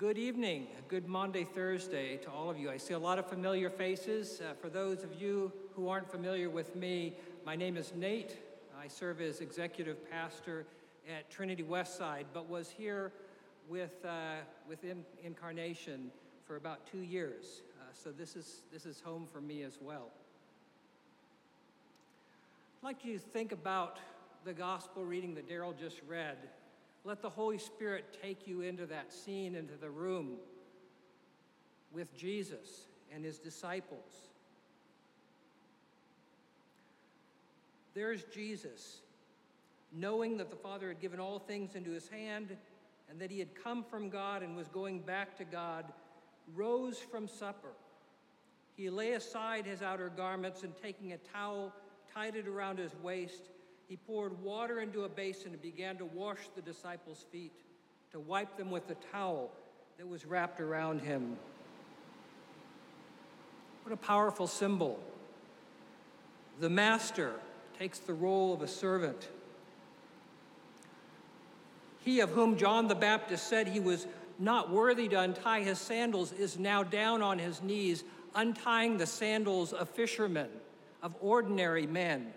Good evening, good Maundy, Thursday to all of you. I see a lot of familiar faces. Uh, for those of you who aren't familiar with me, my name is Nate. I serve as executive pastor at Trinity Westside, but was here with, uh, with In- Incarnation for about two years. Uh, so this is, this is home for me as well. I'd like you to think about the gospel reading that Daryl just read let the Holy Spirit take you into that scene, into the room with Jesus and his disciples. There's Jesus, knowing that the Father had given all things into his hand and that he had come from God and was going back to God, rose from supper. He lay aside his outer garments and taking a towel, tied it around his waist he poured water into a basin and began to wash the disciples' feet, to wipe them with the towel that was wrapped around him. What a powerful symbol. The master takes the role of a servant. He of whom John the Baptist said he was not worthy to untie his sandals is now down on his knees, untying the sandals of fishermen, of ordinary men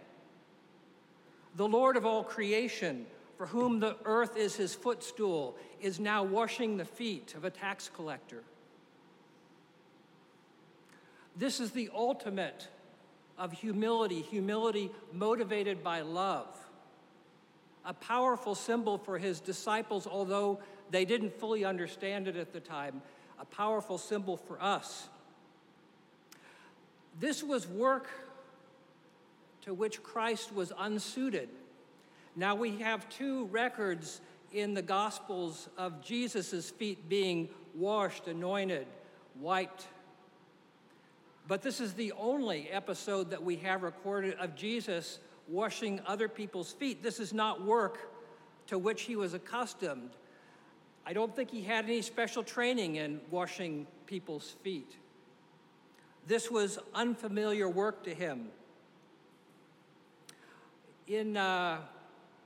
the Lord of all creation, for whom the earth is his footstool, is now washing the feet of a tax collector. This is the ultimate of humility, humility motivated by love. A powerful symbol for his disciples, although they didn't fully understand it at the time, a powerful symbol for us. This was work to which Christ was unsuited. Now we have two records in the Gospels of Jesus' feet being washed, anointed, wiped. But this is the only episode that we have recorded of Jesus washing other people's feet. This is not work to which he was accustomed. I don't think he had any special training in washing people's feet. This was unfamiliar work to him in uh,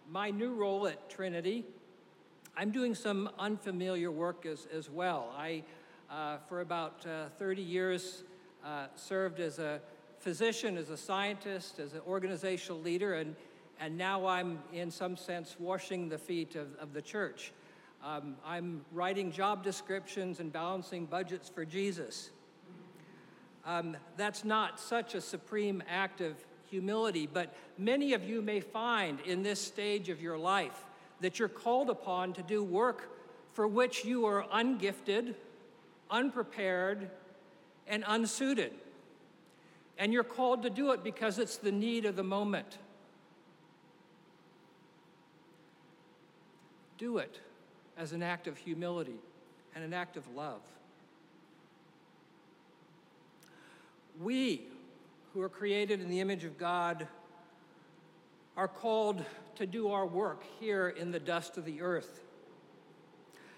my new role at Trinity, I'm doing some unfamiliar work as, as well. I, uh, for about uh, 30 years, uh, served as a physician, as a scientist, as an organizational leader, and, and now I'm, in some sense, washing the feet of, of the church. Um, I'm writing job descriptions and balancing budgets for Jesus. Um, that's not such a supreme act of humility. But many of you may find in this stage of your life that you're called upon to do work for which you are ungifted, unprepared, and unsuited. And you're called to do it because it's the need of the moment. Do it as an act of humility and an act of love. We who are created in the image of God are called to do our work here in the dust of the earth.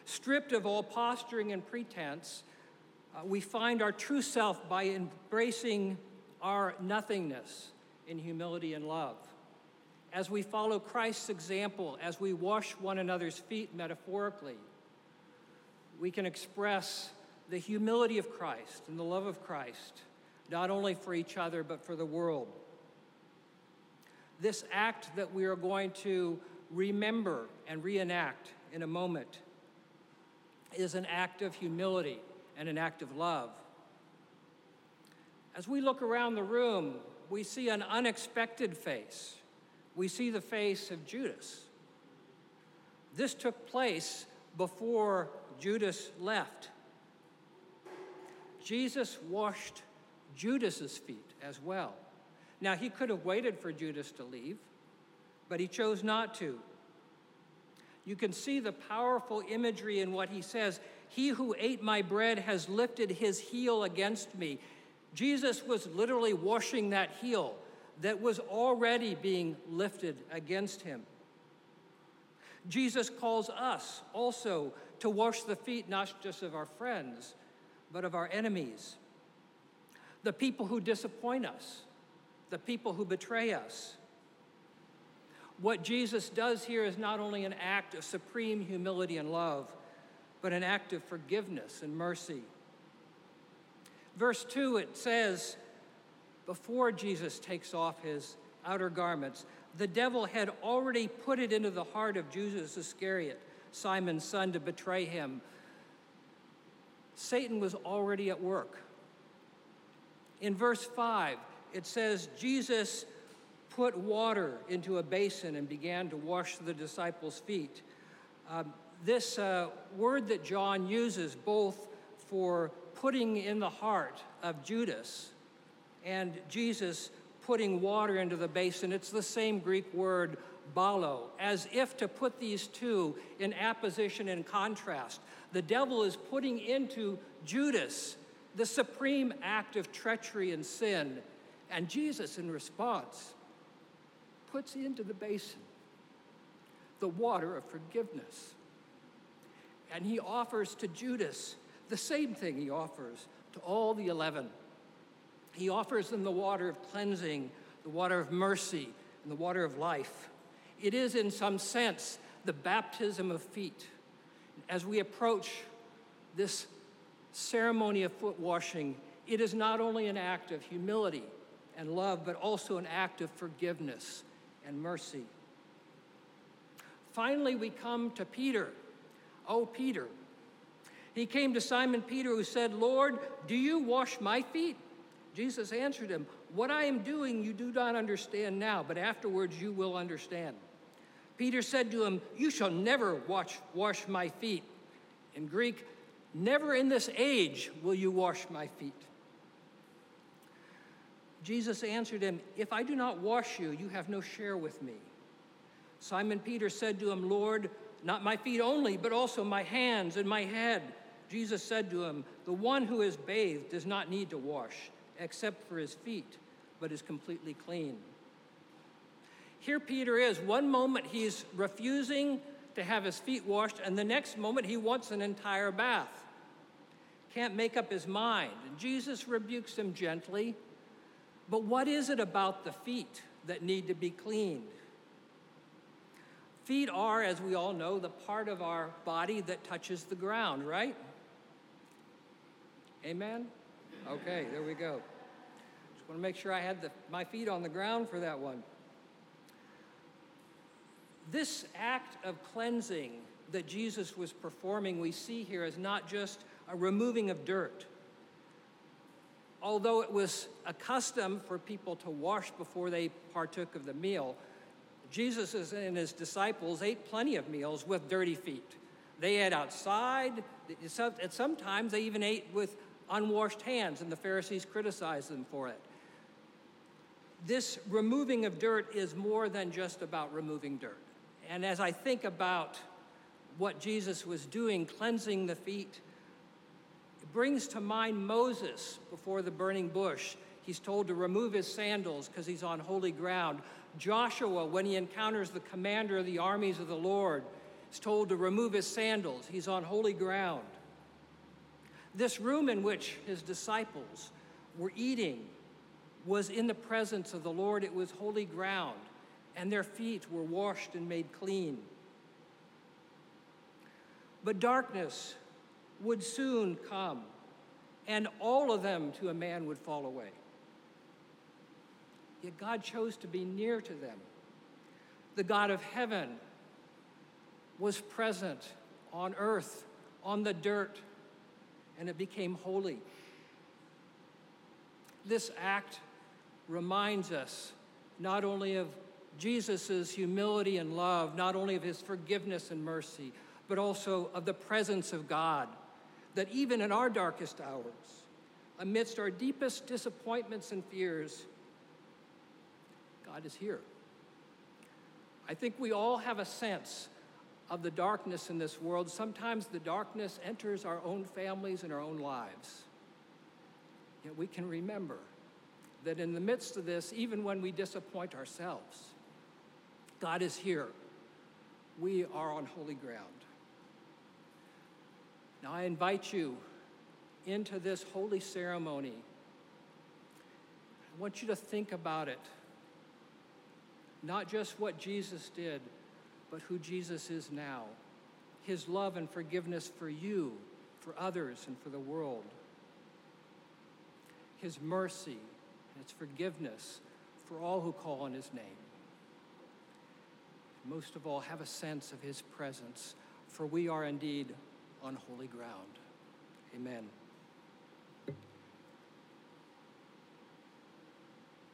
Stripped of all posturing and pretense, uh, we find our true self by embracing our nothingness in humility and love. As we follow Christ's example, as we wash one another's feet metaphorically, we can express the humility of Christ and the love of Christ not only for each other, but for the world. This act that we are going to remember and reenact in a moment is an act of humility and an act of love. As we look around the room, we see an unexpected face. We see the face of Judas. This took place before Judas left. Jesus washed Judas's feet as well. Now, he could have waited for Judas to leave, but he chose not to. You can see the powerful imagery in what he says He who ate my bread has lifted his heel against me. Jesus was literally washing that heel that was already being lifted against him. Jesus calls us also to wash the feet not just of our friends, but of our enemies the people who disappoint us, the people who betray us. What Jesus does here is not only an act of supreme humility and love, but an act of forgiveness and mercy. Verse 2, it says, before Jesus takes off his outer garments, the devil had already put it into the heart of Judas Iscariot, Simon's son, to betray him. Satan was already at work. In verse 5, it says, Jesus put water into a basin and began to wash the disciples' feet. Um, this uh, word that John uses both for putting in the heart of Judas and Jesus putting water into the basin, it's the same Greek word, balo, as if to put these two in apposition and contrast. The devil is putting into Judas the supreme act of treachery and sin, and Jesus, in response, puts into the basin the water of forgiveness. And he offers to Judas the same thing he offers to all the eleven. He offers them the water of cleansing, the water of mercy, and the water of life. It is, in some sense, the baptism of feet. As we approach this ceremony of foot washing, it is not only an act of humility and love, but also an act of forgiveness and mercy. Finally, we come to Peter. Oh, Peter. He came to Simon Peter, who said, Lord, do you wash my feet? Jesus answered him, What I am doing you do not understand now, but afterwards you will understand. Peter said to him, You shall never wash, wash my feet. In Greek, never in this age will you wash my feet. Jesus answered him, If I do not wash you, you have no share with me. Simon Peter said to him, Lord, not my feet only, but also my hands and my head. Jesus said to him, The one who is bathed does not need to wash, except for his feet, but is completely clean. Here Peter is. One moment he's refusing to have his feet washed, and the next moment he wants an entire bath. Can't make up his mind. And Jesus rebukes him gently but what is it about the feet that need to be cleaned? Feet are, as we all know, the part of our body that touches the ground, right? Amen? Okay, there we go. Just want to make sure I had the, my feet on the ground for that one. This act of cleansing that Jesus was performing, we see here, is not just a removing of dirt although it was a custom for people to wash before they partook of the meal, Jesus and his disciples ate plenty of meals with dirty feet. They ate outside, and sometimes they even ate with unwashed hands, and the Pharisees criticized them for it. This removing of dirt is more than just about removing dirt. And as I think about what Jesus was doing, cleansing the feet, it brings to mind Moses before the burning bush. He's told to remove his sandals because he's on holy ground. Joshua, when he encounters the commander of the armies of the Lord, is told to remove his sandals. He's on holy ground. This room in which his disciples were eating was in the presence of the Lord. It was holy ground, and their feet were washed and made clean. But darkness would soon come, and all of them to a man would fall away. Yet God chose to be near to them. The God of heaven was present on earth, on the dirt, and it became holy. This act reminds us not only of Jesus' humility and love, not only of his forgiveness and mercy, but also of the presence of God that even in our darkest hours, amidst our deepest disappointments and fears, God is here. I think we all have a sense of the darkness in this world. Sometimes the darkness enters our own families and our own lives. Yet we can remember that in the midst of this, even when we disappoint ourselves, God is here. We are on holy ground. Now I invite you into this holy ceremony. I want you to think about it. Not just what Jesus did, but who Jesus is now. his love and forgiveness for you, for others, and for the world. His mercy and its forgiveness for all who call on his name. Most of all, have a sense of his presence, for we are indeed on holy ground. Amen.